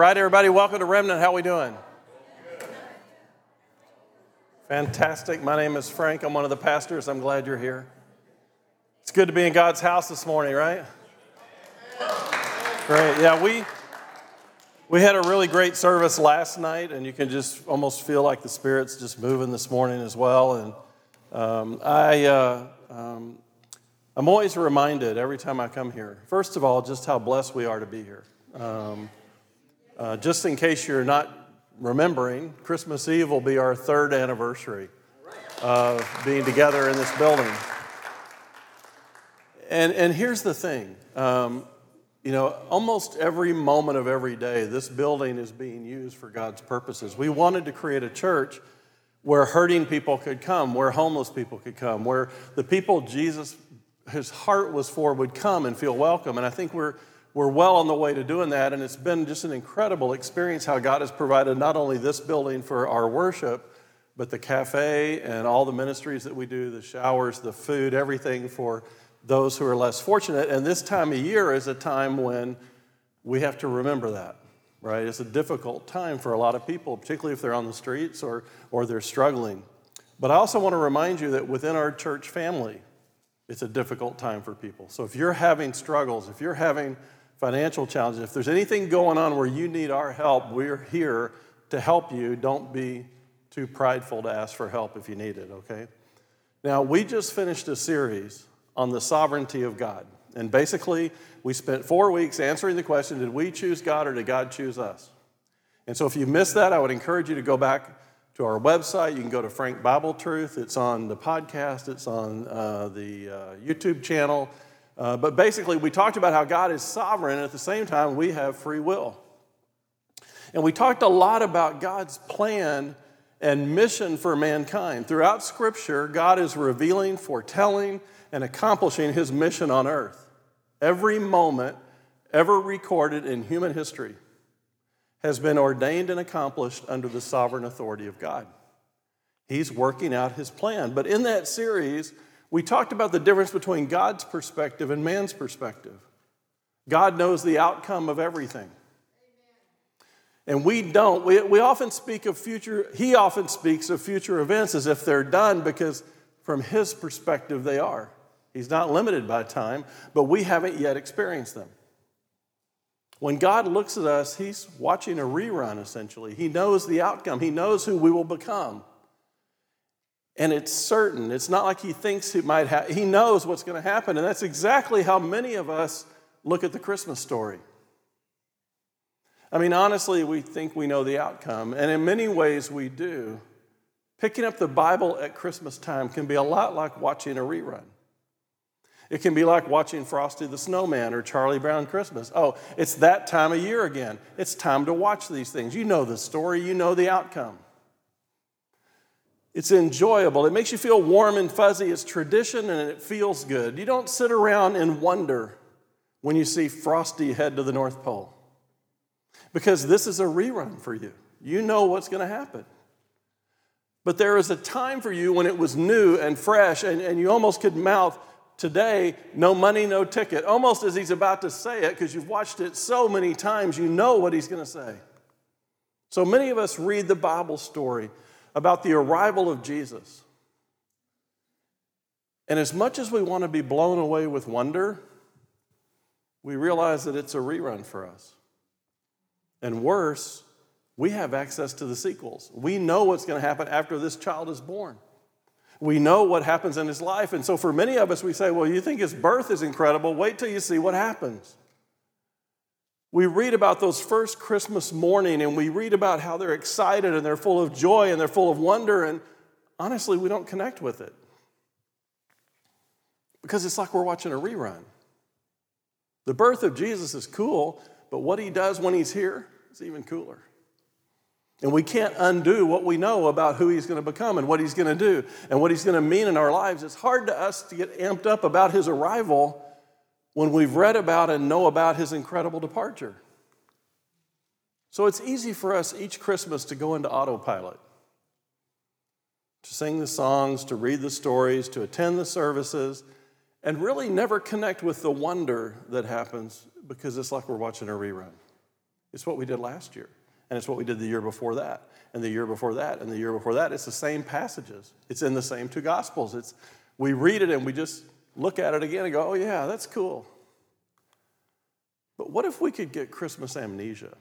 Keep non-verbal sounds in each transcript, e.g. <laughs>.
Right, everybody, welcome to Remnant. How are we doing? Fantastic. My name is Frank. I'm one of the pastors. I'm glad you're here. It's good to be in God's house this morning, right? Great. Yeah, we we had a really great service last night, and you can just almost feel like the Spirit's just moving this morning as well. And um, I, uh, um, I'm always reminded every time I come here, first of all, just how blessed we are to be here. Um, uh, just in case you're not remembering, Christmas Eve will be our third anniversary of being together in this building. And, and here's the thing um, you know, almost every moment of every day, this building is being used for God's purposes. We wanted to create a church where hurting people could come, where homeless people could come, where the people Jesus, his heart was for, would come and feel welcome. And I think we're, we're well on the way to doing that. And it's been just an incredible experience how God has provided not only this building for our worship, but the cafe and all the ministries that we do, the showers, the food, everything for those who are less fortunate. And this time of year is a time when we have to remember that, right? It's a difficult time for a lot of people, particularly if they're on the streets or, or they're struggling. But I also want to remind you that within our church family, it's a difficult time for people. So if you're having struggles, if you're having financial challenges, if there's anything going on where you need our help, we're here to help you. Don't be too prideful to ask for help if you need it, okay? Now, we just finished a series on the sovereignty of God. And basically, we spent four weeks answering the question did we choose God or did God choose us? And so, if you missed that, I would encourage you to go back to our website. You can go to Frank Bible Truth, it's on the podcast, it's on uh, the uh, YouTube channel. Uh, but basically, we talked about how God is sovereign, and at the same time, we have free will. And we talked a lot about God's plan and mission for mankind. Throughout Scripture, God is revealing, foretelling, and accomplishing his mission on earth. Every moment ever recorded in human history has been ordained and accomplished under the sovereign authority of God. He's working out his plan. But in that series, we talked about the difference between God's perspective and man's perspective. God knows the outcome of everything. And we don't. We, we often speak of future, he often speaks of future events as if they're done because from his perspective they are. He's not limited by time, but we haven't yet experienced them. When God looks at us, He's watching a rerun, essentially. He knows the outcome, He knows who we will become. And it's certain. It's not like He thinks it might happen. He knows what's going to happen. And that's exactly how many of us look at the Christmas story. I mean, honestly, we think we know the outcome, and in many ways we do. Picking up the Bible at Christmas time can be a lot like watching a rerun. It can be like watching Frosty the Snowman or Charlie Brown Christmas. Oh, it's that time of year again. It's time to watch these things. You know the story, you know the outcome. It's enjoyable. It makes you feel warm and fuzzy. It's tradition and it feels good. You don't sit around and wonder when you see Frosty head to the North Pole because this is a rerun for you. You know what's going to happen. But there is a time for you when it was new and fresh, and, and you almost could mouth, Today, no money, no ticket. Almost as he's about to say it, because you've watched it so many times, you know what he's going to say. So many of us read the Bible story about the arrival of Jesus. And as much as we want to be blown away with wonder, we realize that it's a rerun for us. And worse, we have access to the sequels. We know what's going to happen after this child is born. We know what happens in his life. And so for many of us, we say, well, you think his birth is incredible. Wait till you see what happens. We read about those first Christmas morning and we read about how they're excited and they're full of joy and they're full of wonder. And honestly, we don't connect with it because it's like we're watching a rerun. The birth of Jesus is cool, but what he does when he's here is even cooler. And we can't undo what we know about who he's going to become and what he's going to do and what he's going to mean in our lives. It's hard to us to get amped up about his arrival when we've read about and know about his incredible departure. So it's easy for us each Christmas to go into autopilot, to sing the songs, to read the stories, to attend the services, and really never connect with the wonder that happens because it's like we're watching a rerun. It's what we did last year, and it's what we did the year before that, and the year before that, and the year before that. It's the same passages. It's in the same two gospels. It's we read it and we just look at it again and go, "Oh yeah, that's cool." But what if we could get Christmas amnesia?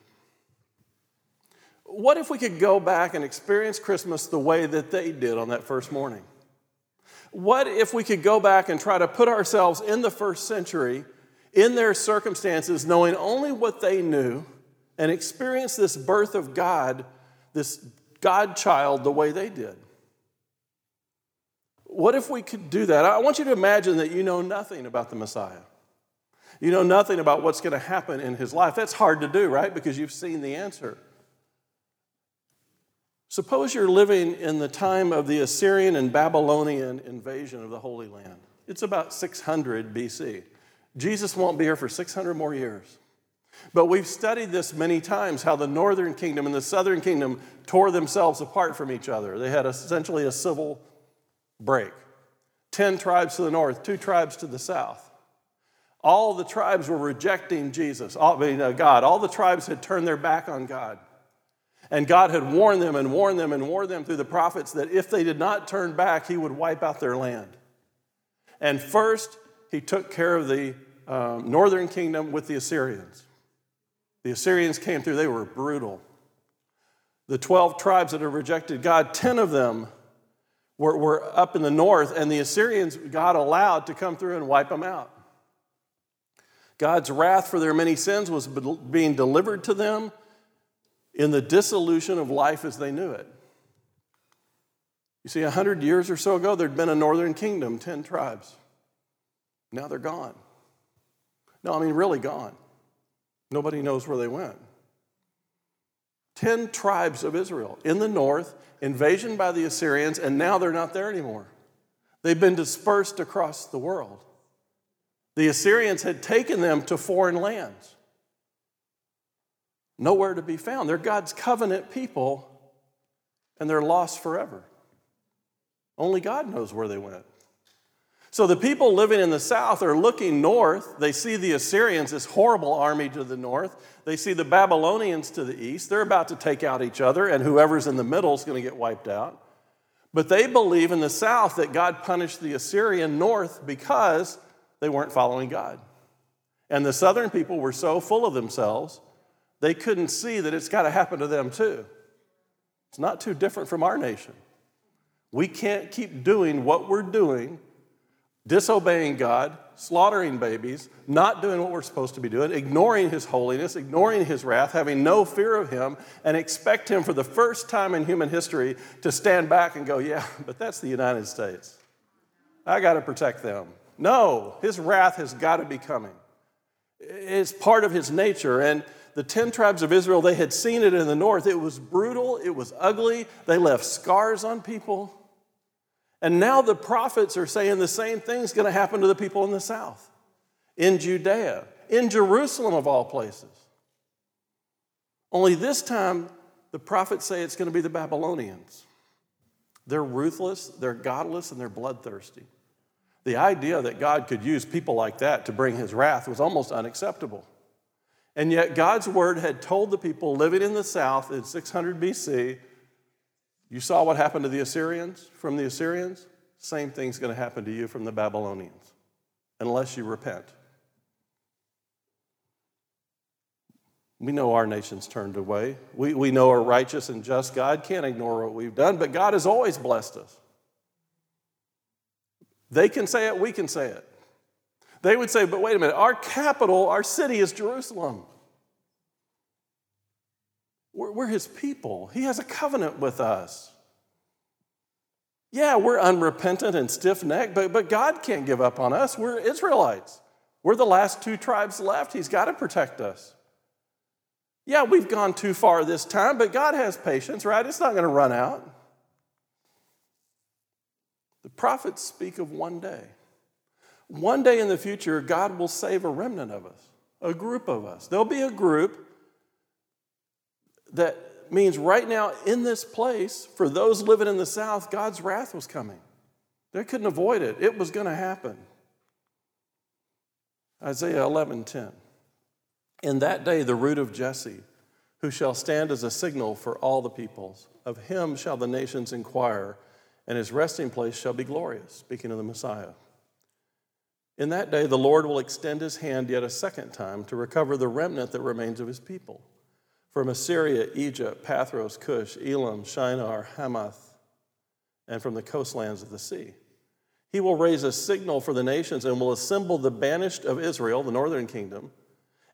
What if we could go back and experience Christmas the way that they did on that first morning? What if we could go back and try to put ourselves in the first century, in their circumstances, knowing only what they knew, and experience this birth of God, this God child, the way they did? What if we could do that? I want you to imagine that you know nothing about the Messiah. You know nothing about what's going to happen in his life. That's hard to do, right? Because you've seen the answer. Suppose you're living in the time of the Assyrian and Babylonian invasion of the Holy Land. It's about 600 BC. Jesus won't be here for 600 more years. But we've studied this many times how the northern kingdom and the southern kingdom tore themselves apart from each other. They had essentially a civil break 10 tribes to the north, two tribes to the south. All the tribes were rejecting Jesus, all, mean, uh, God. All the tribes had turned their back on God. And God had warned them and warned them and warned them through the prophets that if they did not turn back, He would wipe out their land. And first, He took care of the um, northern kingdom with the Assyrians. The Assyrians came through, they were brutal. The 12 tribes that had rejected God, 10 of them were, were up in the north, and the Assyrians God allowed to come through and wipe them out. God's wrath for their many sins was being delivered to them in the dissolution of life as they knew it. You see, a hundred years or so ago, there'd been a northern kingdom, 10 tribes. Now they're gone. No, I mean, really gone. Nobody knows where they went. 10 tribes of Israel in the north, invasion by the Assyrians, and now they're not there anymore. They've been dispersed across the world. The Assyrians had taken them to foreign lands nowhere to be found. They're God's covenant people, and they're lost forever. Only God knows where they went. So the people living in the south are looking north. They see the Assyrians, this horrible army to the north. They see the Babylonians to the east. They're about to take out each other, and whoever's in the middle is going to get wiped out. But they believe in the south that God punished the Assyrian north because they weren't following God. And the southern people were so full of themselves they couldn't see that it's got to happen to them too. It's not too different from our nation. We can't keep doing what we're doing, disobeying God, slaughtering babies, not doing what we're supposed to be doing, ignoring His holiness, ignoring His wrath, having no fear of Him, and expect Him for the first time in human history to stand back and go, Yeah, <laughs> but that's the United States. I got to protect them. No, His wrath has got to be coming. It's part of His nature. And the 10 tribes of Israel, they had seen it in the north. It was brutal, it was ugly, they left scars on people. And now the prophets are saying the same thing's going to happen to the people in the south, in Judea, in Jerusalem, of all places. Only this time, the prophets say it's going to be the Babylonians. They're ruthless, they're godless, and they're bloodthirsty. The idea that God could use people like that to bring his wrath was almost unacceptable. And yet, God's word had told the people living in the south in 600 BC, you saw what happened to the Assyrians from the Assyrians? Same thing's going to happen to you from the Babylonians, unless you repent. We know our nation's turned away. We, we know a righteous and just God can't ignore what we've done, but God has always blessed us. They can say it, we can say it. They would say, but wait a minute, our capital, our city is Jerusalem. We're, we're his people, he has a covenant with us. Yeah, we're unrepentant and stiff necked, but, but God can't give up on us. We're Israelites. We're the last two tribes left. He's got to protect us. Yeah, we've gone too far this time, but God has patience, right? It's not going to run out. The prophets speak of one day. One day in the future, God will save a remnant of us, a group of us. There'll be a group that means right now in this place, for those living in the South, God's wrath was coming. They couldn't avoid it, it was going to happen. Isaiah 11 10. In that day, the root of Jesse, who shall stand as a signal for all the peoples. Of him shall the nations inquire, and his resting place shall be glorious. Speaking of the Messiah. In that day, the Lord will extend his hand yet a second time to recover the remnant that remains of his people. From Assyria, Egypt, Pathros, Cush, Elam, Shinar, Hamath, and from the coastlands of the sea. He will raise a signal for the nations and will assemble the banished of Israel, the northern kingdom,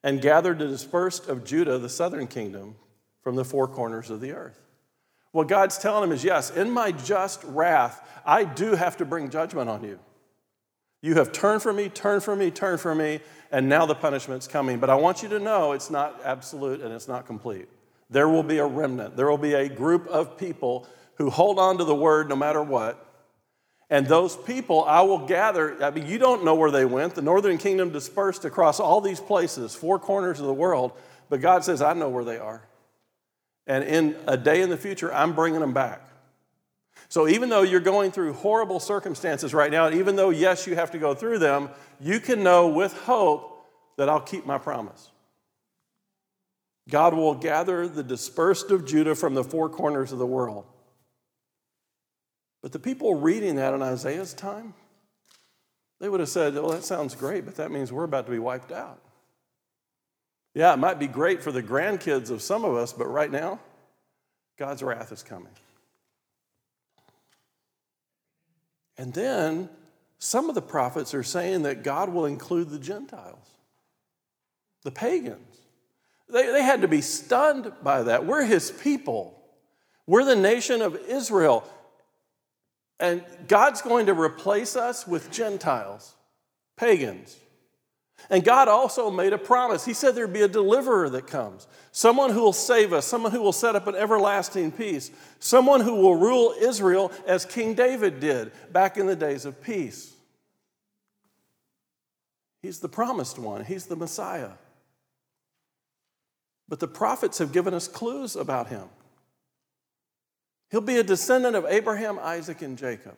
and gather the dispersed of Judah, the southern kingdom, from the four corners of the earth. What God's telling him is yes, in my just wrath, I do have to bring judgment on you. You have turned from me, turned from me, turned from me, and now the punishment's coming. But I want you to know it's not absolute and it's not complete. There will be a remnant, there will be a group of people who hold on to the word no matter what and those people I will gather. I mean, you don't know where they went. The northern kingdom dispersed across all these places, four corners of the world. But God says, I know where they are. And in a day in the future, I'm bringing them back. So even though you're going through horrible circumstances right now, even though, yes, you have to go through them, you can know with hope that I'll keep my promise. God will gather the dispersed of Judah from the four corners of the world. But the people reading that in Isaiah's time, they would have said, well, that sounds great, but that means we're about to be wiped out. Yeah, it might be great for the grandkids of some of us, but right now, God's wrath is coming. And then some of the prophets are saying that God will include the Gentiles, the pagans. They, they had to be stunned by that. We're his people, we're the nation of Israel. And God's going to replace us with Gentiles, pagans. And God also made a promise. He said there'd be a deliverer that comes, someone who will save us, someone who will set up an everlasting peace, someone who will rule Israel as King David did back in the days of peace. He's the promised one, he's the Messiah. But the prophets have given us clues about him. He'll be a descendant of Abraham, Isaac, and Jacob.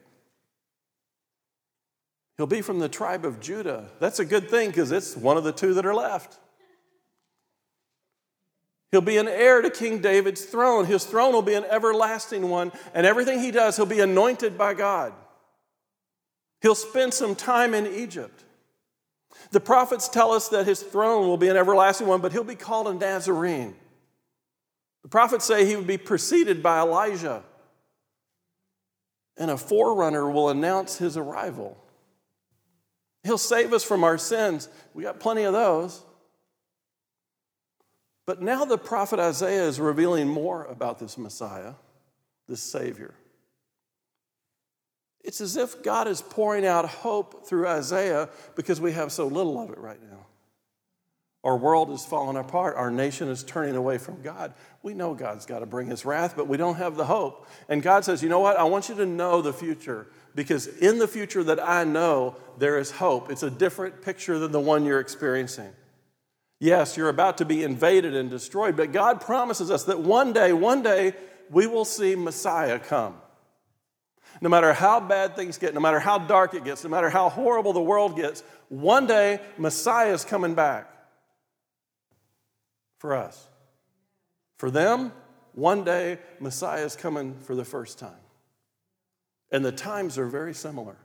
He'll be from the tribe of Judah. That's a good thing because it's one of the two that are left. He'll be an heir to King David's throne. His throne will be an everlasting one, and everything he does, he'll be anointed by God. He'll spend some time in Egypt. The prophets tell us that his throne will be an everlasting one, but he'll be called a Nazarene. The prophets say he would be preceded by Elijah, and a forerunner will announce his arrival. He'll save us from our sins. We got plenty of those. But now the prophet Isaiah is revealing more about this Messiah, this Savior. It's as if God is pouring out hope through Isaiah because we have so little of it right now. Our world is falling apart. Our nation is turning away from God. We know God's got to bring his wrath, but we don't have the hope. And God says, You know what? I want you to know the future because in the future that I know, there is hope. It's a different picture than the one you're experiencing. Yes, you're about to be invaded and destroyed, but God promises us that one day, one day, we will see Messiah come. No matter how bad things get, no matter how dark it gets, no matter how horrible the world gets, one day Messiah is coming back for us. For them, one day Messiah is coming for the first time. And the times are very similar.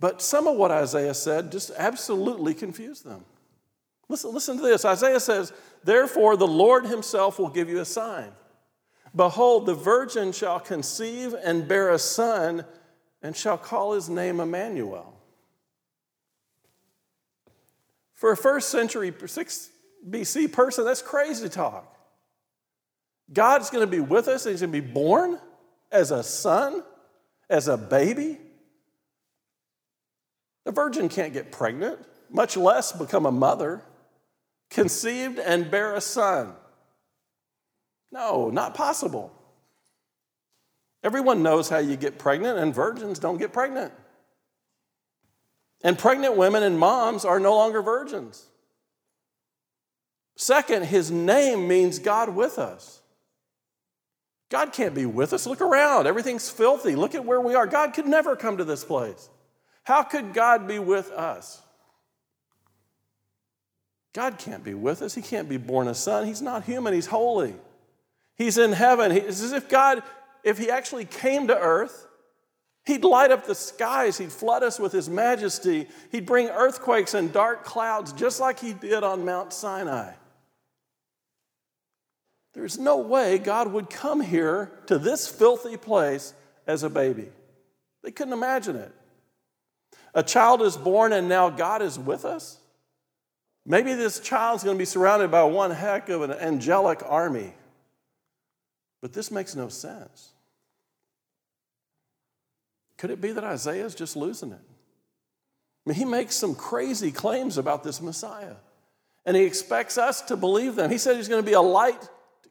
But some of what Isaiah said just absolutely confused them. Listen, listen to this. Isaiah says, Therefore, the Lord himself will give you a sign. Behold, the virgin shall conceive and bear a son, and shall call his name Emmanuel. For a first century, 6 BC person, that's crazy talk. God's going to be with us, he's going to be born as a son, as a baby. The virgin can't get pregnant, much less become a mother, conceived and bear a son. No, not possible. Everyone knows how you get pregnant, and virgins don't get pregnant. And pregnant women and moms are no longer virgins. Second, his name means God with us. God can't be with us. Look around. Everything's filthy. Look at where we are. God could never come to this place. How could God be with us? God can't be with us. He can't be born a son. He's not human, he's holy. He's in heaven. It's as if God, if he actually came to earth, he'd light up the skies, he'd flood us with his majesty, he'd bring earthquakes and dark clouds just like he did on Mount Sinai. There's no way God would come here to this filthy place as a baby. They couldn't imagine it. A child is born and now God is with us? Maybe this child's going to be surrounded by one heck of an angelic army. But this makes no sense. Could it be that Isaiah is just losing it? I mean, he makes some crazy claims about this Messiah, and he expects us to believe them. He said he's going to be a light,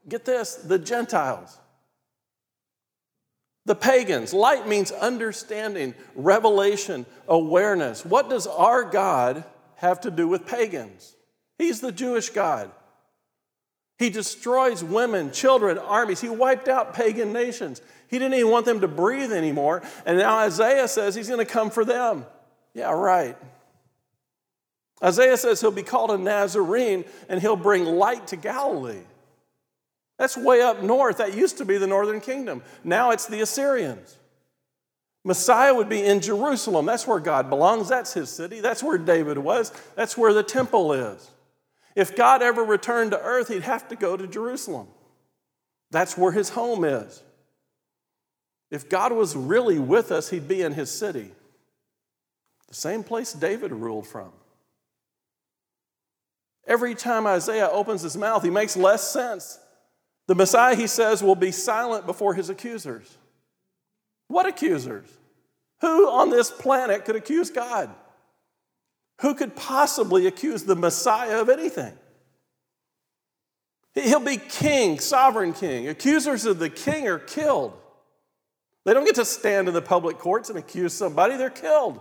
get this, the Gentiles. The pagans. Light means understanding, revelation, awareness. What does our God have to do with pagans? He's the Jewish God. He destroys women, children, armies. He wiped out pagan nations. He didn't even want them to breathe anymore. And now Isaiah says he's going to come for them. Yeah, right. Isaiah says he'll be called a Nazarene and he'll bring light to Galilee. That's way up north. That used to be the northern kingdom. Now it's the Assyrians. Messiah would be in Jerusalem. That's where God belongs. That's his city. That's where David was. That's where the temple is. If God ever returned to earth, he'd have to go to Jerusalem. That's where his home is. If God was really with us, he'd be in his city, the same place David ruled from. Every time Isaiah opens his mouth, he makes less sense the Messiah, he says, will be silent before his accusers. What accusers? Who on this planet could accuse God? Who could possibly accuse the Messiah of anything? He'll be king, sovereign king. Accusers of the king are killed. They don't get to stand in the public courts and accuse somebody, they're killed.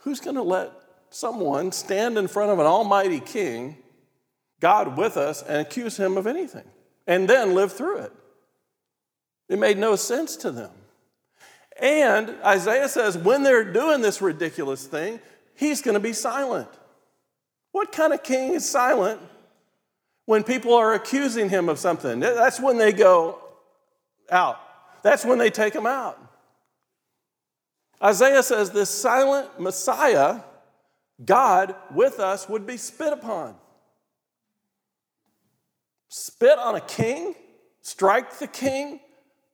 Who's going to let someone stand in front of an almighty king, God with us, and accuse him of anything, and then live through it. It made no sense to them. And Isaiah says, when they're doing this ridiculous thing, he's going to be silent. What kind of king is silent when people are accusing him of something? That's when they go out, that's when they take him out. Isaiah says this silent Messiah God with us would be spit upon. Spit on a king, strike the king,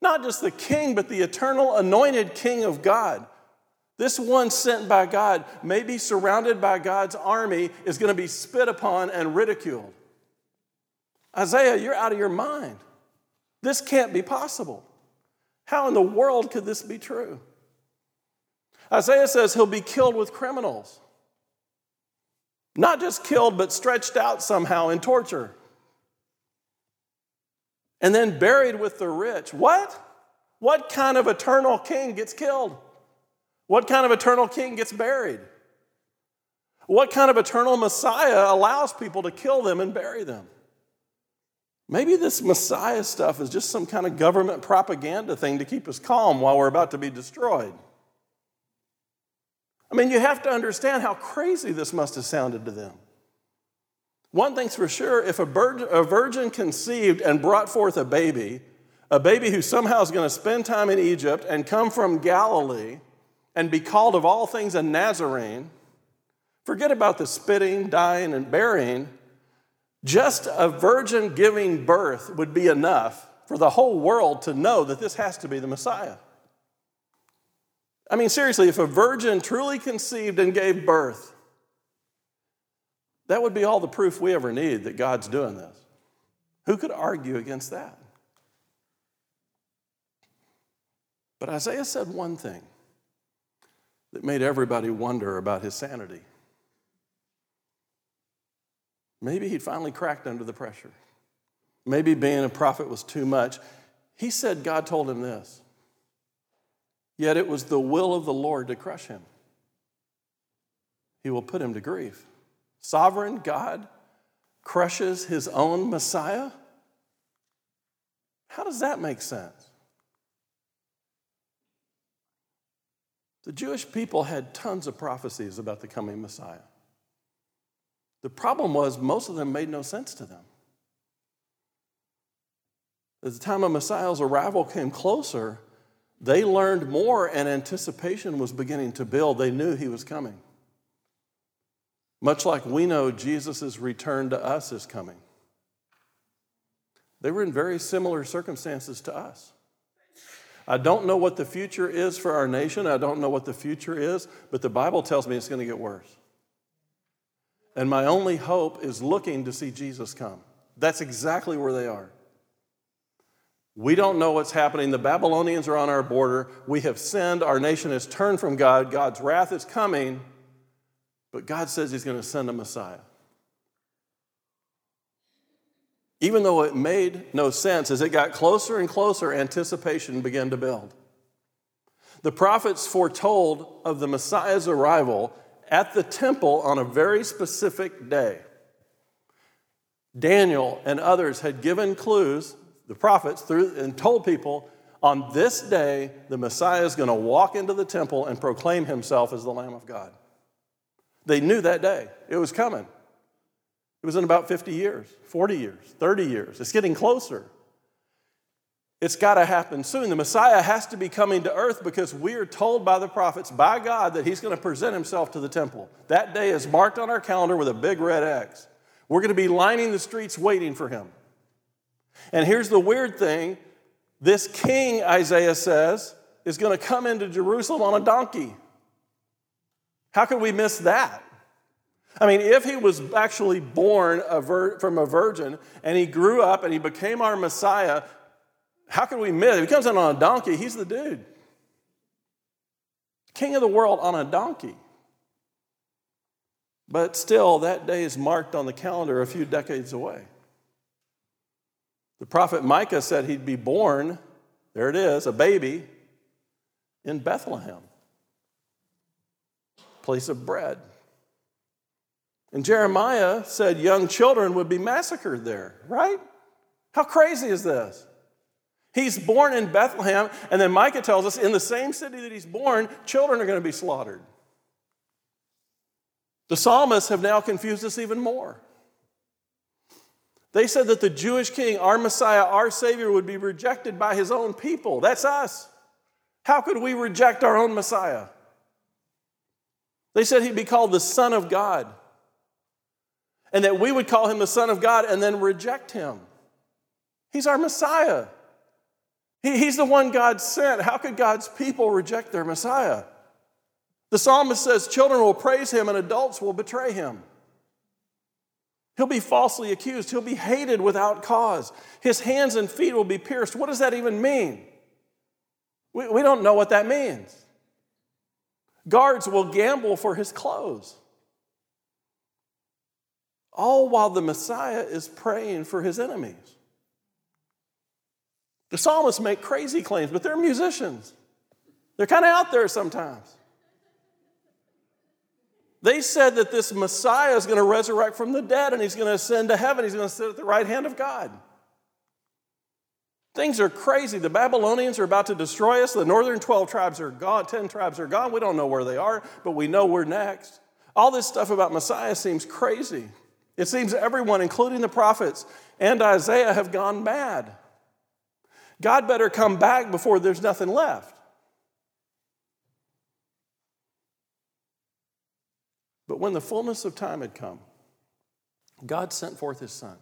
not just the king, but the eternal anointed king of God. This one sent by God, maybe surrounded by God's army, is going to be spit upon and ridiculed. Isaiah, you're out of your mind. This can't be possible. How in the world could this be true? Isaiah says he'll be killed with criminals. Not just killed, but stretched out somehow in torture. And then buried with the rich. What? What kind of eternal king gets killed? What kind of eternal king gets buried? What kind of eternal Messiah allows people to kill them and bury them? Maybe this Messiah stuff is just some kind of government propaganda thing to keep us calm while we're about to be destroyed. I mean, you have to understand how crazy this must have sounded to them. One thing's for sure if a, virgin conceived and brought forth a baby, a baby who somehow is going to spend time in Egypt and come from Galilee and be called of all things a Nazarene, forget about the spitting, dying, and burying. Just a virgin giving birth would be enough for the whole world to know that this has to be the Messiah. I mean, seriously, if a virgin truly conceived and gave birth, that would be all the proof we ever need that God's doing this. Who could argue against that? But Isaiah said one thing that made everybody wonder about his sanity. Maybe he'd finally cracked under the pressure. Maybe being a prophet was too much. He said God told him this Yet it was the will of the Lord to crush him. He will put him to grief. Sovereign God crushes his own Messiah? How does that make sense? The Jewish people had tons of prophecies about the coming Messiah. The problem was, most of them made no sense to them. As the time of Messiah's arrival came closer, they learned more and anticipation was beginning to build. They knew he was coming. Much like we know Jesus' return to us is coming. They were in very similar circumstances to us. I don't know what the future is for our nation. I don't know what the future is, but the Bible tells me it's going to get worse. And my only hope is looking to see Jesus come. That's exactly where they are. We don't know what's happening. The Babylonians are on our border. We have sinned. Our nation has turned from God. God's wrath is coming. But God says He's going to send a Messiah. Even though it made no sense, as it got closer and closer, anticipation began to build. The prophets foretold of the Messiah's arrival at the temple on a very specific day. Daniel and others had given clues, the prophets, through, and told people on this day the Messiah is going to walk into the temple and proclaim himself as the Lamb of God. They knew that day, it was coming. It was in about 50 years, 40 years, 30 years. It's getting closer. It's got to happen soon. The Messiah has to be coming to earth because we are told by the prophets, by God, that he's going to present himself to the temple. That day is marked on our calendar with a big red X. We're going to be lining the streets waiting for him. And here's the weird thing this king, Isaiah says, is going to come into Jerusalem on a donkey. How could we miss that? I mean, if he was actually born a vir- from a virgin and he grew up and he became our Messiah, how can we miss? It? If he comes in on a donkey, he's the dude. King of the world on a donkey. But still, that day is marked on the calendar a few decades away. The prophet Micah said he'd be born, there it is, a baby, in Bethlehem, place of bread. And Jeremiah said young children would be massacred there, right? How crazy is this? He's born in Bethlehem, and then Micah tells us in the same city that he's born, children are going to be slaughtered. The psalmists have now confused us even more. They said that the Jewish king, our Messiah, our Savior, would be rejected by his own people. That's us. How could we reject our own Messiah? They said he'd be called the Son of God, and that we would call him the Son of God and then reject him. He's our Messiah. He, he's the one God sent. How could God's people reject their Messiah? The psalmist says children will praise him and adults will betray him. He'll be falsely accused. He'll be hated without cause. His hands and feet will be pierced. What does that even mean? We, we don't know what that means. Guards will gamble for his clothes. All while the Messiah is praying for his enemies. The psalmists make crazy claims, but they're musicians. They're kind of out there sometimes. They said that this Messiah is going to resurrect from the dead and he's going to ascend to heaven. He's going to sit at the right hand of God. Things are crazy. The Babylonians are about to destroy us. The northern 12 tribes are gone, 10 tribes are gone. We don't know where they are, but we know we're next. All this stuff about Messiah seems crazy. It seems everyone, including the prophets and Isaiah, have gone mad. God better come back before there's nothing left. But when the fullness of time had come, God sent forth his son,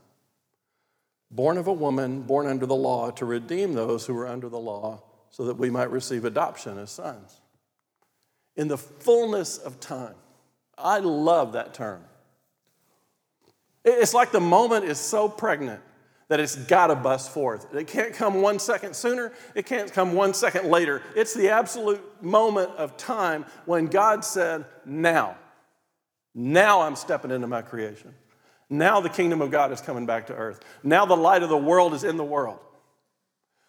born of a woman, born under the law, to redeem those who were under the law, so that we might receive adoption as sons. In the fullness of time. I love that term. It's like the moment is so pregnant that it's got to bust forth. It can't come one second sooner, it can't come one second later. It's the absolute moment of time when God said, Now, now I'm stepping into my creation. Now the kingdom of God is coming back to earth. Now the light of the world is in the world.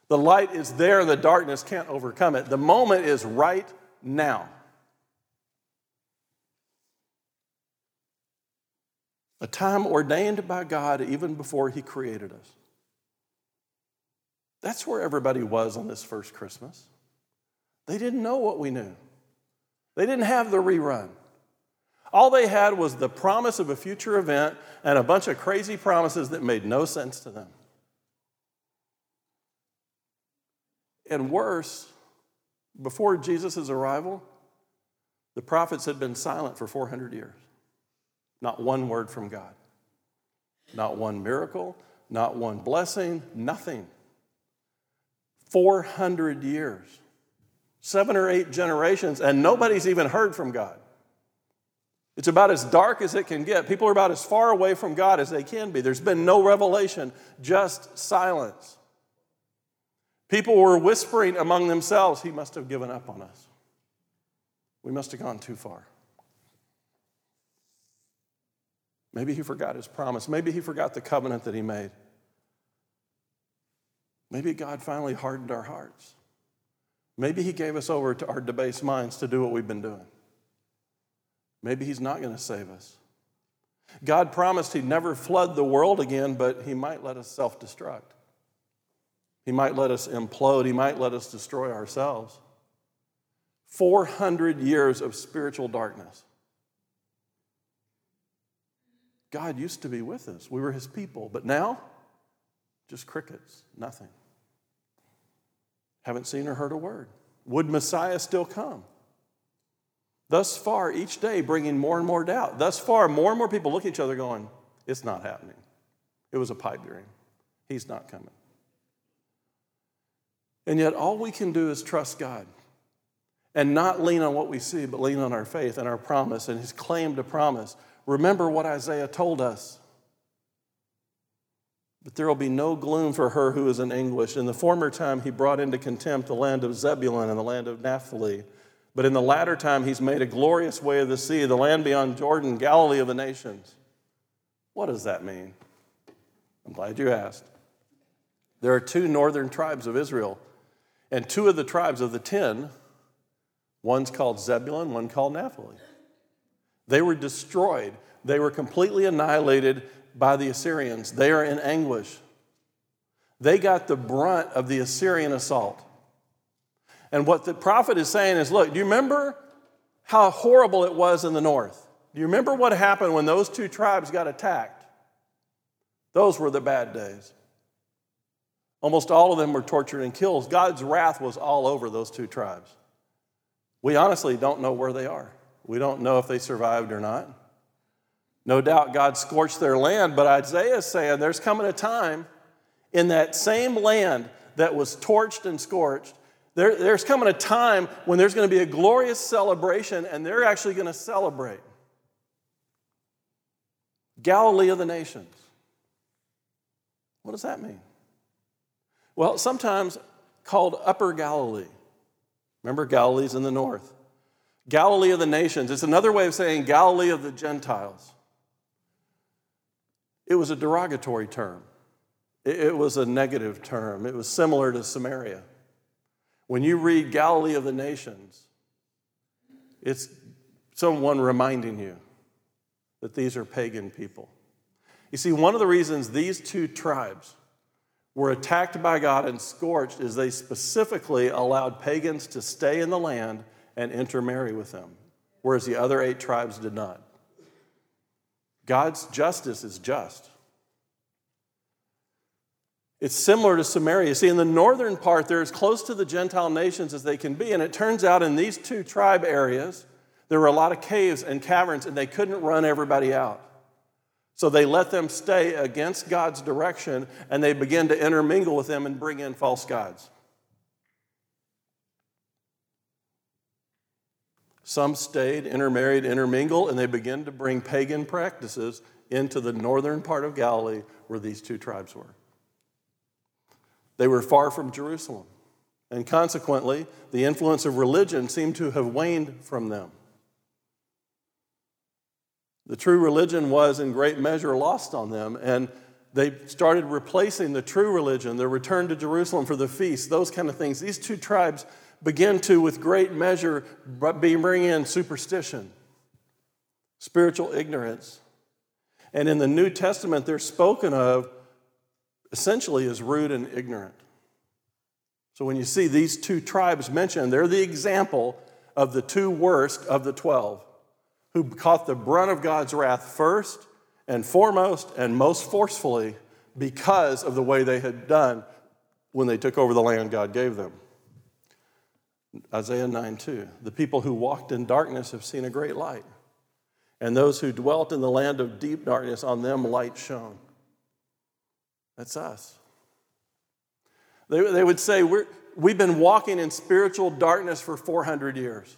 The light is there, and the darkness can't overcome it. The moment is right now. a time ordained by God even before He created us. That's where everybody was on this first Christmas. They didn't know what we knew. They didn't have the rerun. All they had was the promise of a future event and a bunch of crazy promises that made no sense to them. And worse, before Jesus' arrival, the prophets had been silent for 400 years. Not one word from God. Not one miracle, not one blessing, nothing. 400 years, seven or eight generations, and nobody's even heard from God. It's about as dark as it can get. People are about as far away from God as they can be. There's been no revelation, just silence. People were whispering among themselves, He must have given up on us. We must have gone too far. Maybe He forgot His promise. Maybe He forgot the covenant that He made. Maybe God finally hardened our hearts. Maybe He gave us over to our debased minds to do what we've been doing. Maybe He's not going to save us. God promised He'd never flood the world again, but He might let us self destruct. He might let us implode. He might let us destroy ourselves. 400 years of spiritual darkness. God used to be with us. We were His people, but now, just crickets, nothing. Haven't seen or heard a word. Would Messiah still come? Thus far, each day bringing more and more doubt. Thus far, more and more people look at each other going, It's not happening. It was a pipe dream. He's not coming. And yet, all we can do is trust God and not lean on what we see, but lean on our faith and our promise and His claim to promise. Remember what Isaiah told us. But there will be no gloom for her who is in anguish. In the former time, he brought into contempt the land of Zebulun and the land of Naphtali. But in the latter time, he's made a glorious way of the sea, the land beyond Jordan, Galilee of the nations. What does that mean? I'm glad you asked. There are two northern tribes of Israel, and two of the tribes of the ten, one's called Zebulun, one called Naphtali. They were destroyed, they were completely annihilated by the Assyrians. They are in anguish. They got the brunt of the Assyrian assault. And what the prophet is saying is look, do you remember how horrible it was in the north? Do you remember what happened when those two tribes got attacked? Those were the bad days. Almost all of them were tortured and killed. God's wrath was all over those two tribes. We honestly don't know where they are. We don't know if they survived or not. No doubt God scorched their land, but Isaiah is saying there's coming a time in that same land that was torched and scorched there, there's coming a time when there's going to be a glorious celebration, and they're actually going to celebrate. Galilee of the nations. What does that mean? Well, sometimes called Upper Galilee. Remember, Galilee's in the north. Galilee of the nations. It's another way of saying Galilee of the Gentiles. It was a derogatory term, it was a negative term. It was similar to Samaria. When you read Galilee of the nations, it's someone reminding you that these are pagan people. You see, one of the reasons these two tribes were attacked by God and scorched is they specifically allowed pagans to stay in the land and intermarry with them, whereas the other eight tribes did not. God's justice is just. It's similar to Samaria. See, in the northern part, they're as close to the Gentile nations as they can be. And it turns out in these two tribe areas, there were a lot of caves and caverns, and they couldn't run everybody out. So they let them stay against God's direction, and they begin to intermingle with them and bring in false gods. Some stayed, intermarried, intermingled, and they began to bring pagan practices into the northern part of Galilee where these two tribes were. They were far from Jerusalem. And consequently, the influence of religion seemed to have waned from them. The true religion was in great measure lost on them, and they started replacing the true religion, their return to Jerusalem for the feast, those kind of things. These two tribes begin to, with great measure, bring in superstition, spiritual ignorance. And in the New Testament, they're spoken of essentially is rude and ignorant. So when you see these two tribes mentioned, they're the example of the two worst of the 12 who caught the brunt of God's wrath first and foremost and most forcefully because of the way they had done when they took over the land God gave them. Isaiah 9 2. The people who walked in darkness have seen a great light, and those who dwelt in the land of deep darkness, on them light shone. That's us. They, they would say, We're, We've been walking in spiritual darkness for 400 years.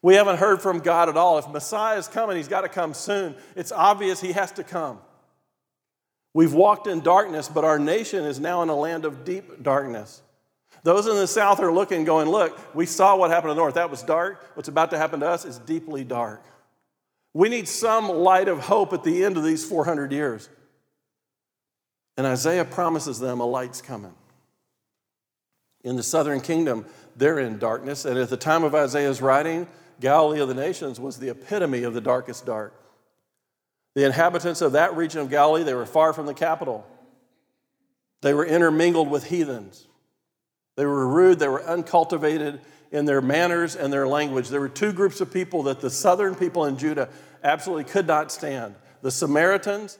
We haven't heard from God at all. If Messiah is coming, he's got to come soon. It's obvious he has to come. We've walked in darkness, but our nation is now in a land of deep darkness. Those in the south are looking, going, Look, we saw what happened in the north. That was dark. What's about to happen to us is deeply dark. We need some light of hope at the end of these 400 years. And Isaiah promises them a light's coming. In the southern kingdom, they're in darkness. And at the time of Isaiah's writing, Galilee of the nations was the epitome of the darkest dark. The inhabitants of that region of Galilee, they were far from the capital. They were intermingled with heathens. They were rude, they were uncultivated in their manners and their language. There were two groups of people that the southern people in Judah absolutely could not stand the Samaritans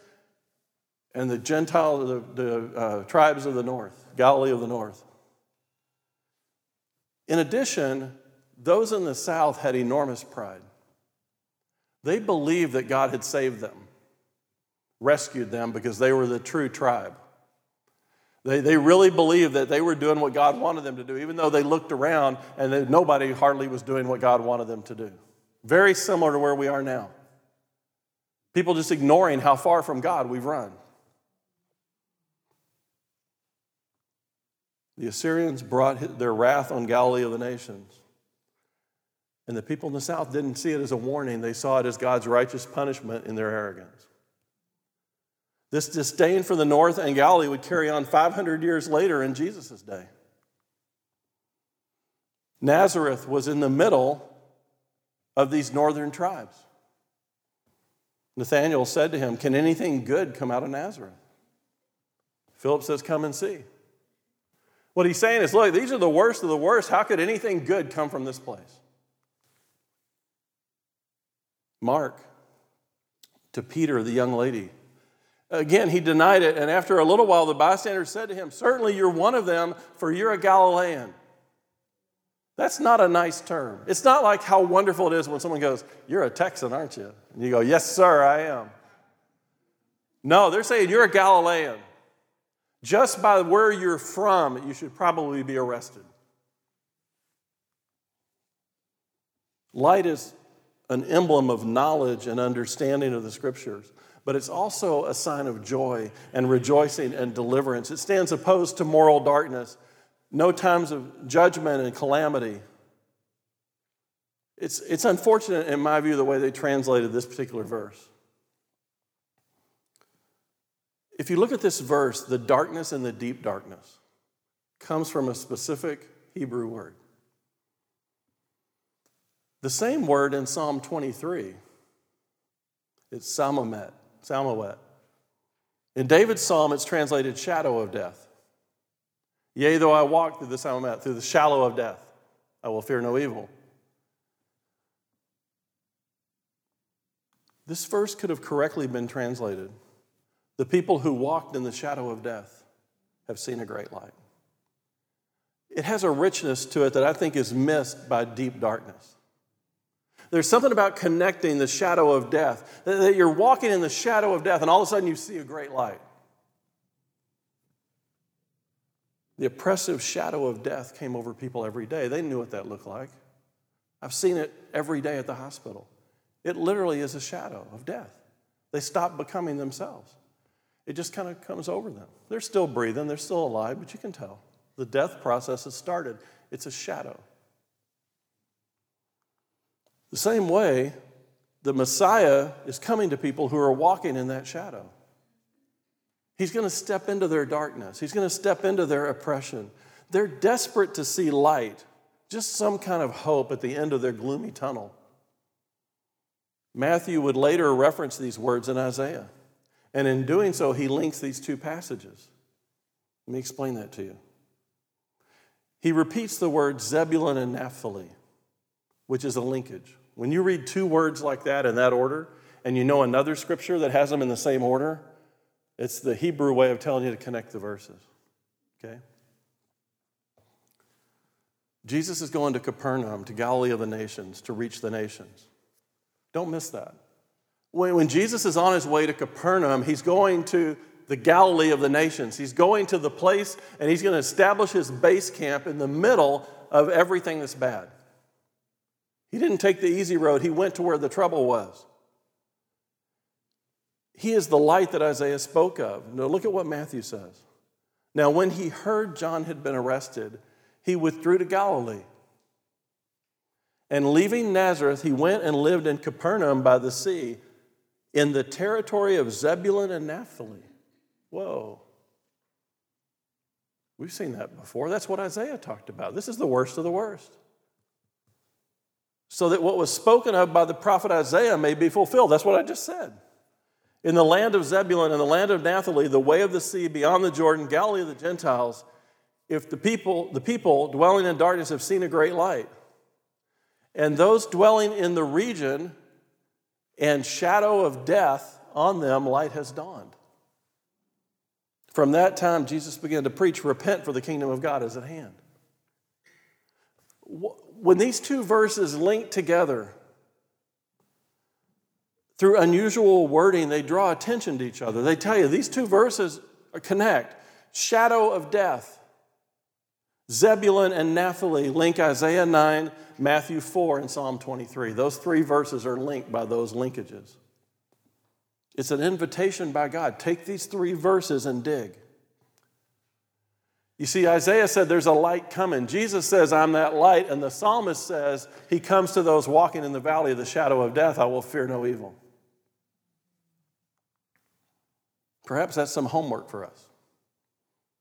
and the Gentile, the, the uh, tribes of the north, Galilee of the north. In addition, those in the South had enormous pride. They believed that God had saved them, rescued them because they were the true tribe. They, they really believed that they were doing what God wanted them to do, even though they looked around and nobody hardly was doing what God wanted them to do. Very similar to where we are now. People just ignoring how far from God we've run. The Assyrians brought their wrath on Galilee of the nations. And the people in the south didn't see it as a warning, they saw it as God's righteous punishment in their arrogance. This disdain for the north and Galilee would carry on 500 years later in Jesus' day. Nazareth was in the middle of these northern tribes. Nathanael said to him, Can anything good come out of Nazareth? Philip says, Come and see. What he's saying is, Look, these are the worst of the worst. How could anything good come from this place? Mark to Peter, the young lady. Again, he denied it, and after a little while, the bystanders said to him, Certainly you're one of them, for you're a Galilean. That's not a nice term. It's not like how wonderful it is when someone goes, You're a Texan, aren't you? And you go, Yes, sir, I am. No, they're saying you're a Galilean. Just by where you're from, you should probably be arrested. Light is an emblem of knowledge and understanding of the scriptures, but it's also a sign of joy and rejoicing and deliverance. It stands opposed to moral darkness, no times of judgment and calamity. It's, it's unfortunate, in my view, the way they translated this particular verse. If you look at this verse, the darkness and the deep darkness comes from a specific Hebrew word. The same word in Psalm 23. It's Samamet, Samawet. In David's psalm, it's translated shadow of death. Yea, though I walk through the Samamet, through the shallow of death, I will fear no evil. This verse could have correctly been translated The people who walked in the shadow of death have seen a great light. It has a richness to it that I think is missed by deep darkness. There's something about connecting the shadow of death, that you're walking in the shadow of death, and all of a sudden you see a great light. The oppressive shadow of death came over people every day. They knew what that looked like. I've seen it every day at the hospital. It literally is a shadow of death. They stop becoming themselves. It just kind of comes over them. They're still breathing, they're still alive, but you can tell. The death process has started. It's a shadow. The same way, the Messiah is coming to people who are walking in that shadow. He's going to step into their darkness, he's going to step into their oppression. They're desperate to see light, just some kind of hope at the end of their gloomy tunnel. Matthew would later reference these words in Isaiah. And in doing so, he links these two passages. Let me explain that to you. He repeats the words Zebulun and Naphtali which is a linkage. When you read two words like that in that order, and you know another scripture that has them in the same order, it's the Hebrew way of telling you to connect the verses. Okay? Jesus is going to Capernaum, to Galilee of the nations, to reach the nations. Don't miss that. When, when Jesus is on his way to Capernaum, he's going to the Galilee of the nations. He's going to the place and he's going to establish his base camp in the middle of everything that's bad. He didn't take the easy road, he went to where the trouble was. He is the light that Isaiah spoke of. Now, look at what Matthew says. Now, when he heard John had been arrested, he withdrew to Galilee. And leaving Nazareth, he went and lived in Capernaum by the sea, in the territory of Zebulun and Naphtali. Whoa. We've seen that before. That's what Isaiah talked about. This is the worst of the worst. So that what was spoken of by the prophet Isaiah may be fulfilled. That's what I just said. In the land of Zebulun and the land of Naphtali, the way of the sea beyond the Jordan, Galilee of the Gentiles, if the people, the people dwelling in darkness have seen a great light, and those dwelling in the region and shadow of death on them, light has dawned. From that time, Jesus began to preach, Repent, for the kingdom of God is at hand. When these two verses link together, through unusual wording, they draw attention to each other. They tell you these two verses connect shadow of death. Zebulun and Naphtali link Isaiah 9, Matthew 4, and Psalm 23. Those three verses are linked by those linkages. It's an invitation by God. Take these three verses and dig. You see, Isaiah said there's a light coming. Jesus says, I'm that light. And the psalmist says, He comes to those walking in the valley of the shadow of death. I will fear no evil. Perhaps that's some homework for us.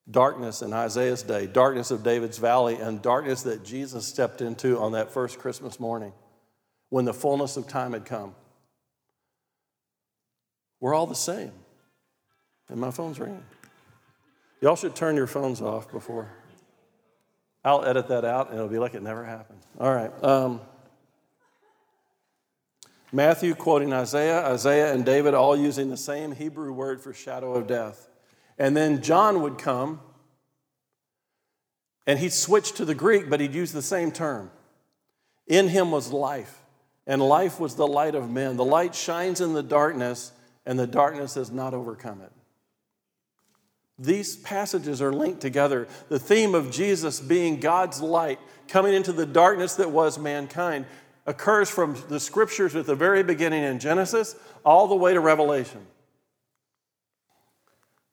Darkness in Isaiah's day, darkness of David's valley, and darkness that Jesus stepped into on that first Christmas morning when the fullness of time had come. We're all the same. And my phone's ringing. Y'all should turn your phones off before. I'll edit that out and it'll be like it never happened. All right. Um, Matthew quoting Isaiah, Isaiah and David all using the same Hebrew word for shadow of death. And then John would come and he'd switch to the Greek, but he'd use the same term. In him was life, and life was the light of men. The light shines in the darkness, and the darkness has not overcome it. These passages are linked together. The theme of Jesus being God's light coming into the darkness that was mankind occurs from the scriptures at the very beginning in Genesis all the way to Revelation.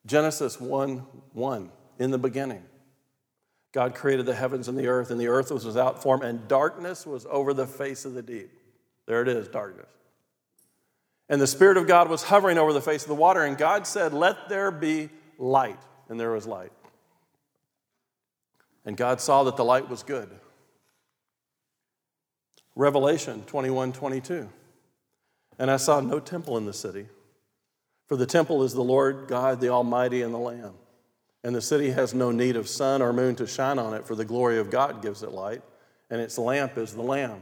Genesis 1 1, in the beginning. God created the heavens and the earth, and the earth was without form, and darkness was over the face of the deep. There it is, darkness. And the Spirit of God was hovering over the face of the water, and God said, Let there be light. And there was light. And God saw that the light was good. Revelation 21 22. And I saw no temple in the city, for the temple is the Lord God, the Almighty, and the Lamb. And the city has no need of sun or moon to shine on it, for the glory of God gives it light, and its lamp is the Lamb.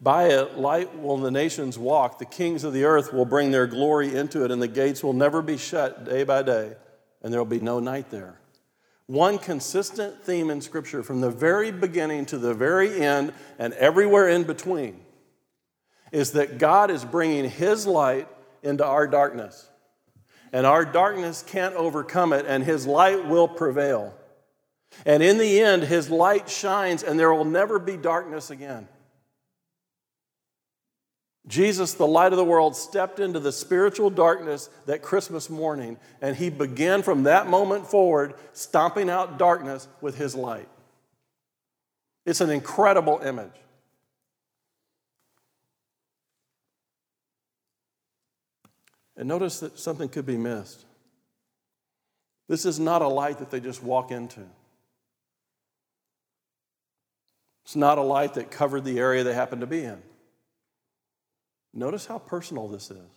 By it, light will the nations walk. The kings of the earth will bring their glory into it, and the gates will never be shut day by day, and there will be no night there. One consistent theme in Scripture from the very beginning to the very end and everywhere in between is that God is bringing His light into our darkness. And our darkness can't overcome it, and His light will prevail. And in the end, His light shines, and there will never be darkness again. Jesus, the light of the world, stepped into the spiritual darkness that Christmas morning, and he began from that moment forward stomping out darkness with his light. It's an incredible image. And notice that something could be missed. This is not a light that they just walk into. It's not a light that covered the area they happen to be in. Notice how personal this is.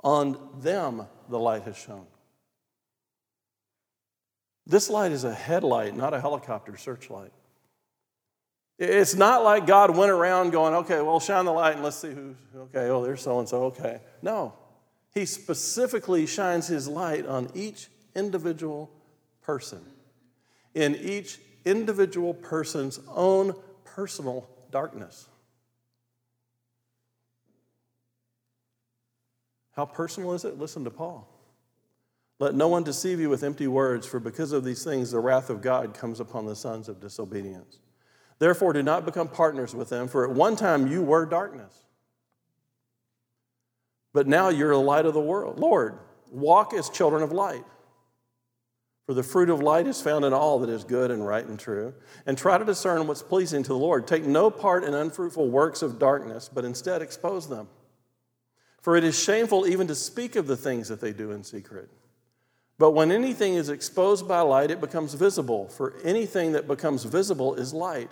On them, the light has shone. This light is a headlight, not a helicopter searchlight. It's not like God went around going, okay, well, shine the light and let's see who's, okay, oh, there's so and so, okay. No. He specifically shines his light on each individual person, in each individual person's own personal darkness. How personal is it? Listen to Paul. Let no one deceive you with empty words, for because of these things the wrath of God comes upon the sons of disobedience. Therefore, do not become partners with them, for at one time you were darkness. But now you're the light of the world. Lord, walk as children of light. For the fruit of light is found in all that is good and right and true. And try to discern what's pleasing to the Lord. Take no part in unfruitful works of darkness, but instead expose them. For it is shameful even to speak of the things that they do in secret. But when anything is exposed by light, it becomes visible. For anything that becomes visible is light.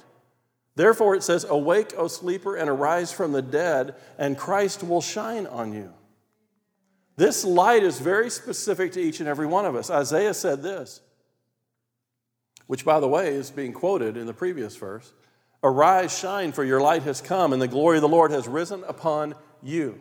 Therefore, it says, Awake, O sleeper, and arise from the dead, and Christ will shine on you. This light is very specific to each and every one of us. Isaiah said this, which, by the way, is being quoted in the previous verse Arise, shine, for your light has come, and the glory of the Lord has risen upon you.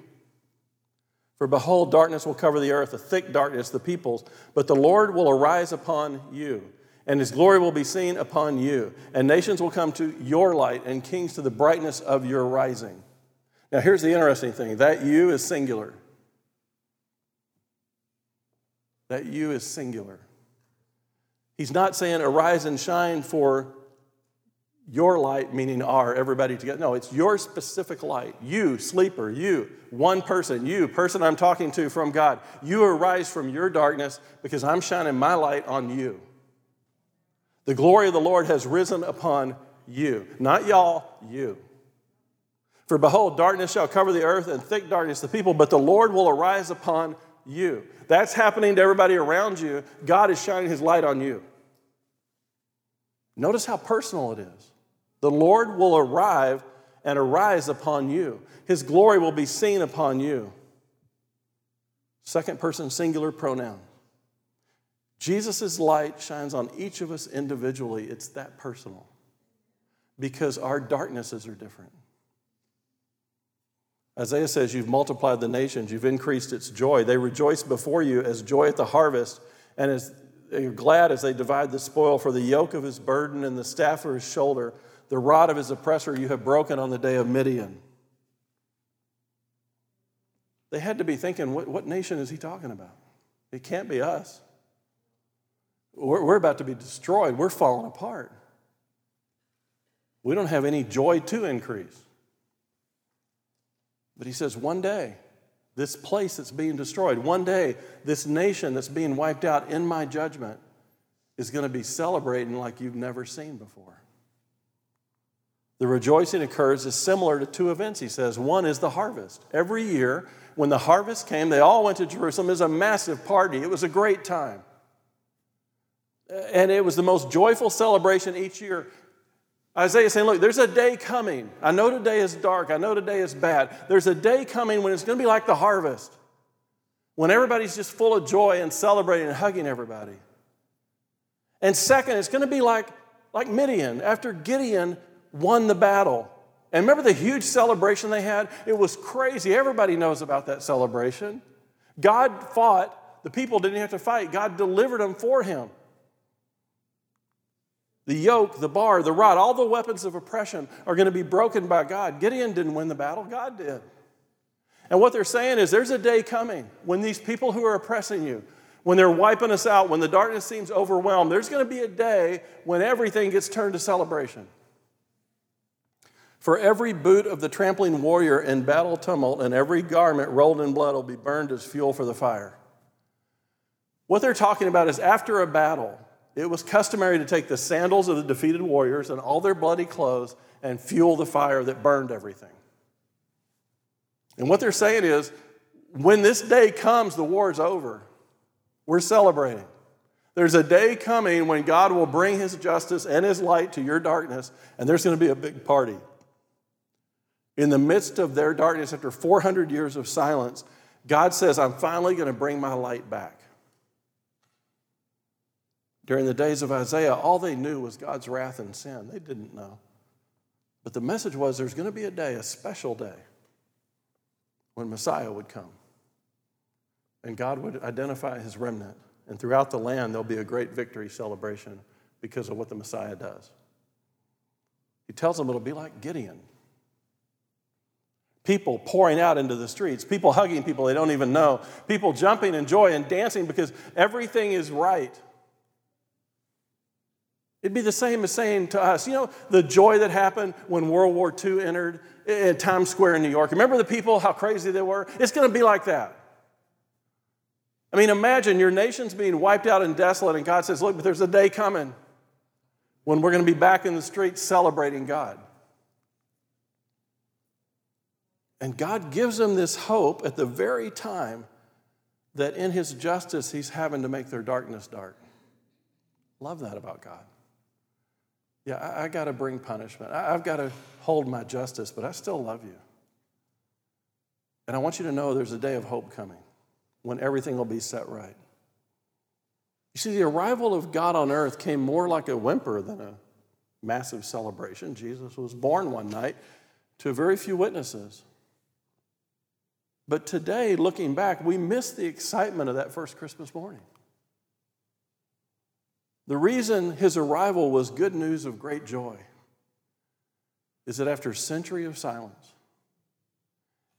For behold, darkness will cover the earth, a thick darkness, the peoples, but the Lord will arise upon you and his glory will be seen upon you. And nations will come to your light, and kings to the brightness of your rising. Now, here's the interesting thing that you is singular. That you is singular. He's not saying arise and shine for your light, meaning our, everybody together. No, it's your specific light. You, sleeper, you, one person, you, person I'm talking to from God. You arise from your darkness because I'm shining my light on you. The glory of the Lord has risen upon you. Not y'all, you. For behold, darkness shall cover the earth and thick darkness the people, but the Lord will arise upon you. That's happening to everybody around you. God is shining his light on you. Notice how personal it is. The Lord will arrive and arise upon you. His glory will be seen upon you. Second person singular pronoun. Jesus' light shines on each of us individually. It's that personal because our darknesses are different. Isaiah says, You've multiplied the nations, you've increased its joy. They rejoice before you as joy at the harvest, and as glad as they divide the spoil. For the yoke of his burden and the staff of his shoulder, the rod of his oppressor you have broken on the day of Midian. They had to be thinking, What, what nation is he talking about? It can't be us. We're, we're about to be destroyed. We're falling apart. We don't have any joy to increase. But he says, one day, this place that's being destroyed, one day, this nation that's being wiped out in my judgment is going to be celebrating like you've never seen before. The rejoicing occurs is similar to two events, he says. One is the harvest. Every year, when the harvest came, they all went to Jerusalem. It was a massive party, it was a great time. Uh, and it was the most joyful celebration each year. Isaiah saying, Look, there's a day coming. I know today is dark. I know today is bad. There's a day coming when it's going to be like the harvest, when everybody's just full of joy and celebrating and hugging everybody. And second, it's going to be like, like Midian after Gideon won the battle. And remember the huge celebration they had? It was crazy. Everybody knows about that celebration. God fought, the people didn't have to fight, God delivered them for him the yoke, the bar, the rod, all the weapons of oppression are going to be broken by God. Gideon didn't win the battle, God did. And what they're saying is there's a day coming when these people who are oppressing you, when they're wiping us out, when the darkness seems overwhelmed, there's going to be a day when everything gets turned to celebration. For every boot of the trampling warrior in battle tumult and every garment rolled in blood will be burned as fuel for the fire. What they're talking about is after a battle, it was customary to take the sandals of the defeated warriors and all their bloody clothes and fuel the fire that burned everything. And what they're saying is when this day comes, the war is over. We're celebrating. There's a day coming when God will bring his justice and his light to your darkness, and there's going to be a big party. In the midst of their darkness, after 400 years of silence, God says, I'm finally going to bring my light back. During the days of Isaiah, all they knew was God's wrath and sin. They didn't know But the message was there's going to be a day, a special day, when Messiah would come. And God would identify his remnant. And throughout the land, there'll be a great victory celebration because of what the Messiah does. He tells them it'll be like Gideon. People pouring out into the streets, people hugging people they don't even know, people jumping in joy and dancing because everything is right. It'd be the same as saying to us, you know, the joy that happened when World War II entered Times Square in New York. Remember the people, how crazy they were? It's going to be like that. I mean, imagine your nation's being wiped out and desolate, and God says, Look, but there's a day coming when we're going to be back in the streets celebrating God. And God gives them this hope at the very time that in His justice, He's having to make their darkness dark. Love that about God. Yeah, I, I got to bring punishment. I, I've got to hold my justice, but I still love you. And I want you to know there's a day of hope coming when everything will be set right. You see, the arrival of God on earth came more like a whimper than a massive celebration. Jesus was born one night to very few witnesses. But today, looking back, we miss the excitement of that first Christmas morning. The reason his arrival was good news of great joy is that after a century of silence,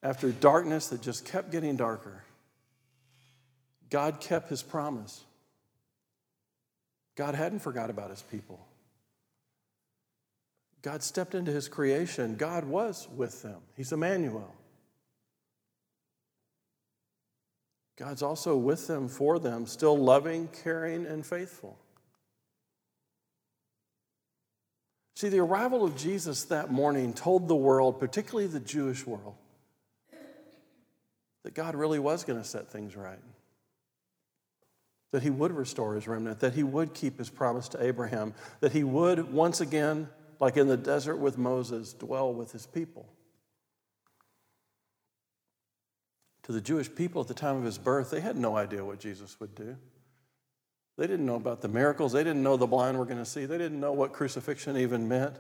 after darkness that just kept getting darker, God kept his promise. God hadn't forgot about his people. God stepped into his creation. God was with them. He's Emmanuel. God's also with them, for them, still loving, caring, and faithful. See, the arrival of Jesus that morning told the world, particularly the Jewish world, that God really was going to set things right. That he would restore his remnant, that he would keep his promise to Abraham, that he would once again, like in the desert with Moses, dwell with his people. To the Jewish people at the time of his birth, they had no idea what Jesus would do. They didn't know about the miracles. They didn't know the blind were going to see. They didn't know what crucifixion even meant.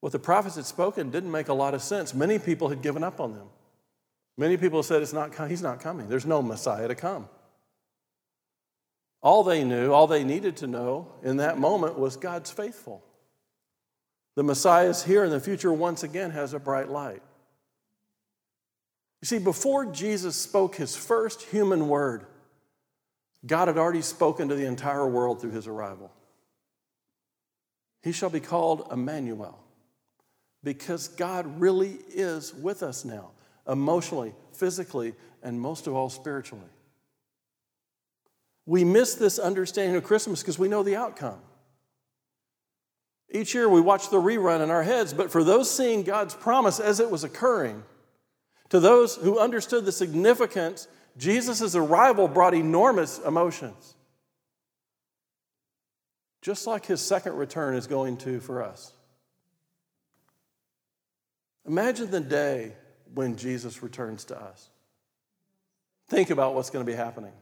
What the prophets had spoken didn't make a lot of sense. Many people had given up on them. Many people said, it's not, He's not coming. There's no Messiah to come. All they knew, all they needed to know in that moment was God's faithful. The Messiah is here, and the future once again has a bright light. You see, before Jesus spoke his first human word, God had already spoken to the entire world through his arrival. He shall be called Emmanuel because God really is with us now, emotionally, physically, and most of all, spiritually. We miss this understanding of Christmas because we know the outcome. Each year we watch the rerun in our heads, but for those seeing God's promise as it was occurring, to those who understood the significance Jesus' arrival brought enormous emotions, just like his second return is going to for us. Imagine the day when Jesus returns to us. Think about what's going to be happening.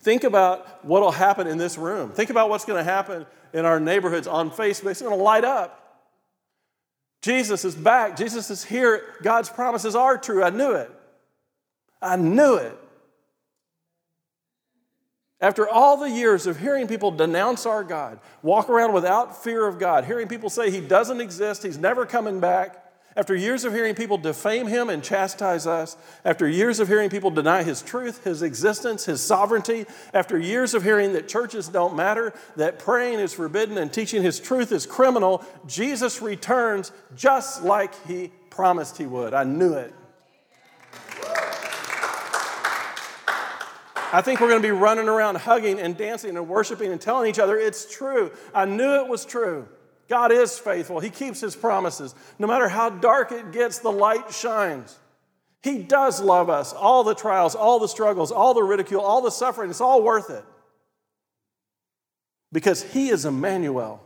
Think about what will happen in this room. Think about what's going to happen in our neighborhoods on Facebook. It's going to light up. Jesus is back. Jesus is here. God's promises are true. I knew it. I knew it. After all the years of hearing people denounce our God, walk around without fear of God, hearing people say He doesn't exist, He's never coming back, after years of hearing people defame Him and chastise us, after years of hearing people deny His truth, His existence, His sovereignty, after years of hearing that churches don't matter, that praying is forbidden, and teaching His truth is criminal, Jesus returns just like He promised He would. I knew it. I think we're going to be running around hugging and dancing and worshiping and telling each other it's true. I knew it was true. God is faithful. He keeps his promises. No matter how dark it gets, the light shines. He does love us. All the trials, all the struggles, all the ridicule, all the suffering, it's all worth it. Because he is Emmanuel.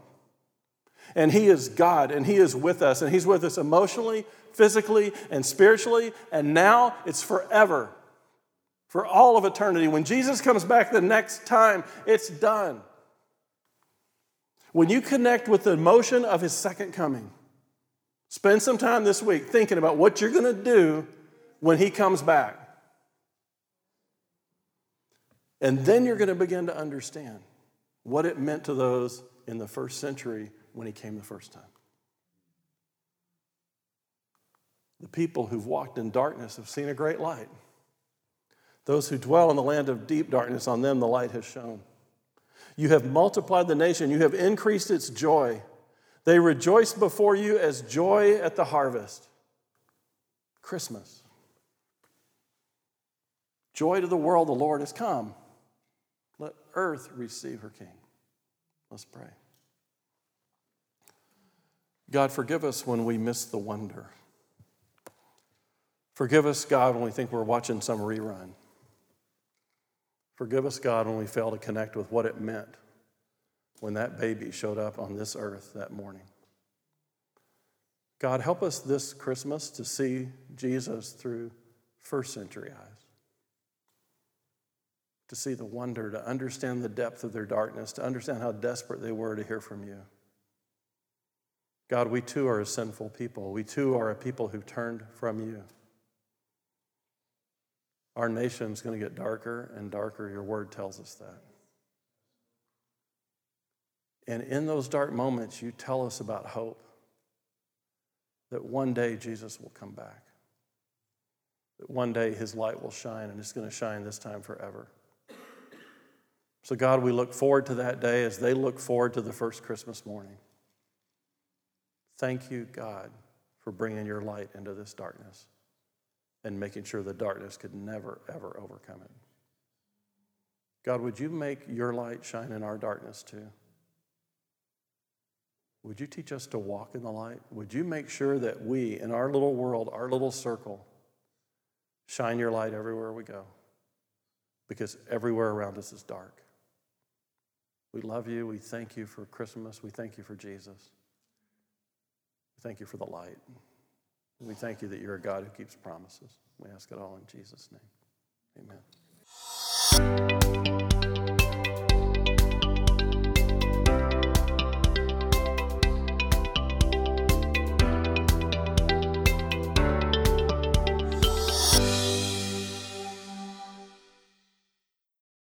And he is God, and he is with us, and he's with us emotionally, physically, and spiritually, and now it's forever for all of eternity. When Jesus comes back the next time, it's done. When you connect with the emotion of his second coming, spend some time this week thinking about what you're going to do when he comes back. And then you're going to begin to understand what it meant to those in the first century when he came the first time. The people who've walked in darkness have seen a great light. Those who dwell in the land of deep darkness, on them the light has shone. You have multiplied the nation, you have increased its joy. They rejoice before you as joy at the harvest. Christmas. Joy to the world, the Lord has come. Let earth receive her King. Let's pray. God, forgive us when we miss the wonder. Forgive us, God, when we think we're watching some rerun. Forgive us, God, when we fail to connect with what it meant when that baby showed up on this earth that morning. God, help us this Christmas to see Jesus through first century eyes, to see the wonder, to understand the depth of their darkness, to understand how desperate they were to hear from you. God, we too are a sinful people. We too are a people who turned from you. Our nation's going to get darker and darker. Your word tells us that. And in those dark moments, you tell us about hope that one day Jesus will come back, that one day his light will shine, and it's going to shine this time forever. So, God, we look forward to that day as they look forward to the first Christmas morning. Thank you, God, for bringing your light into this darkness and making sure the darkness could never, ever overcome it. God, would you make your light shine in our darkness too? Would you teach us to walk in the light? Would you make sure that we, in our little world, our little circle, shine your light everywhere we go? Because everywhere around us is dark. We love you. We thank you for Christmas. We thank you for Jesus. We thank you for the light. We thank you that you're a God who keeps promises. We ask it all in Jesus' name. Amen.